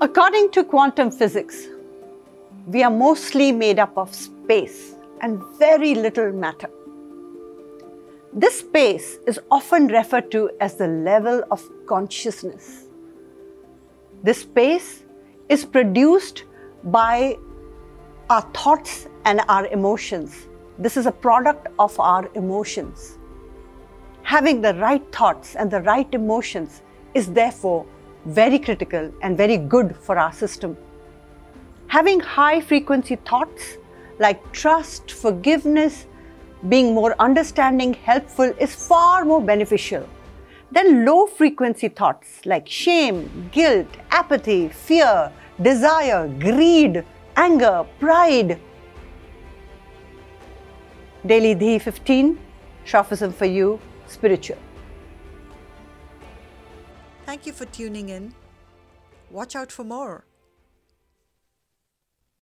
According to quantum physics, we are mostly made up of space and very little matter. This space is often referred to as the level of consciousness. This space is produced by our thoughts and our emotions. This is a product of our emotions. Having the right thoughts and the right emotions is therefore very critical and very good for our system. Having high frequency thoughts like trust, forgiveness, being more understanding, helpful is far more beneficial than low frequency thoughts like shame, guilt, apathy, fear, desire, greed, anger, pride. Daily Dhi 15, Sufism for You, Spiritual. Thank you for tuning in. Watch out for more.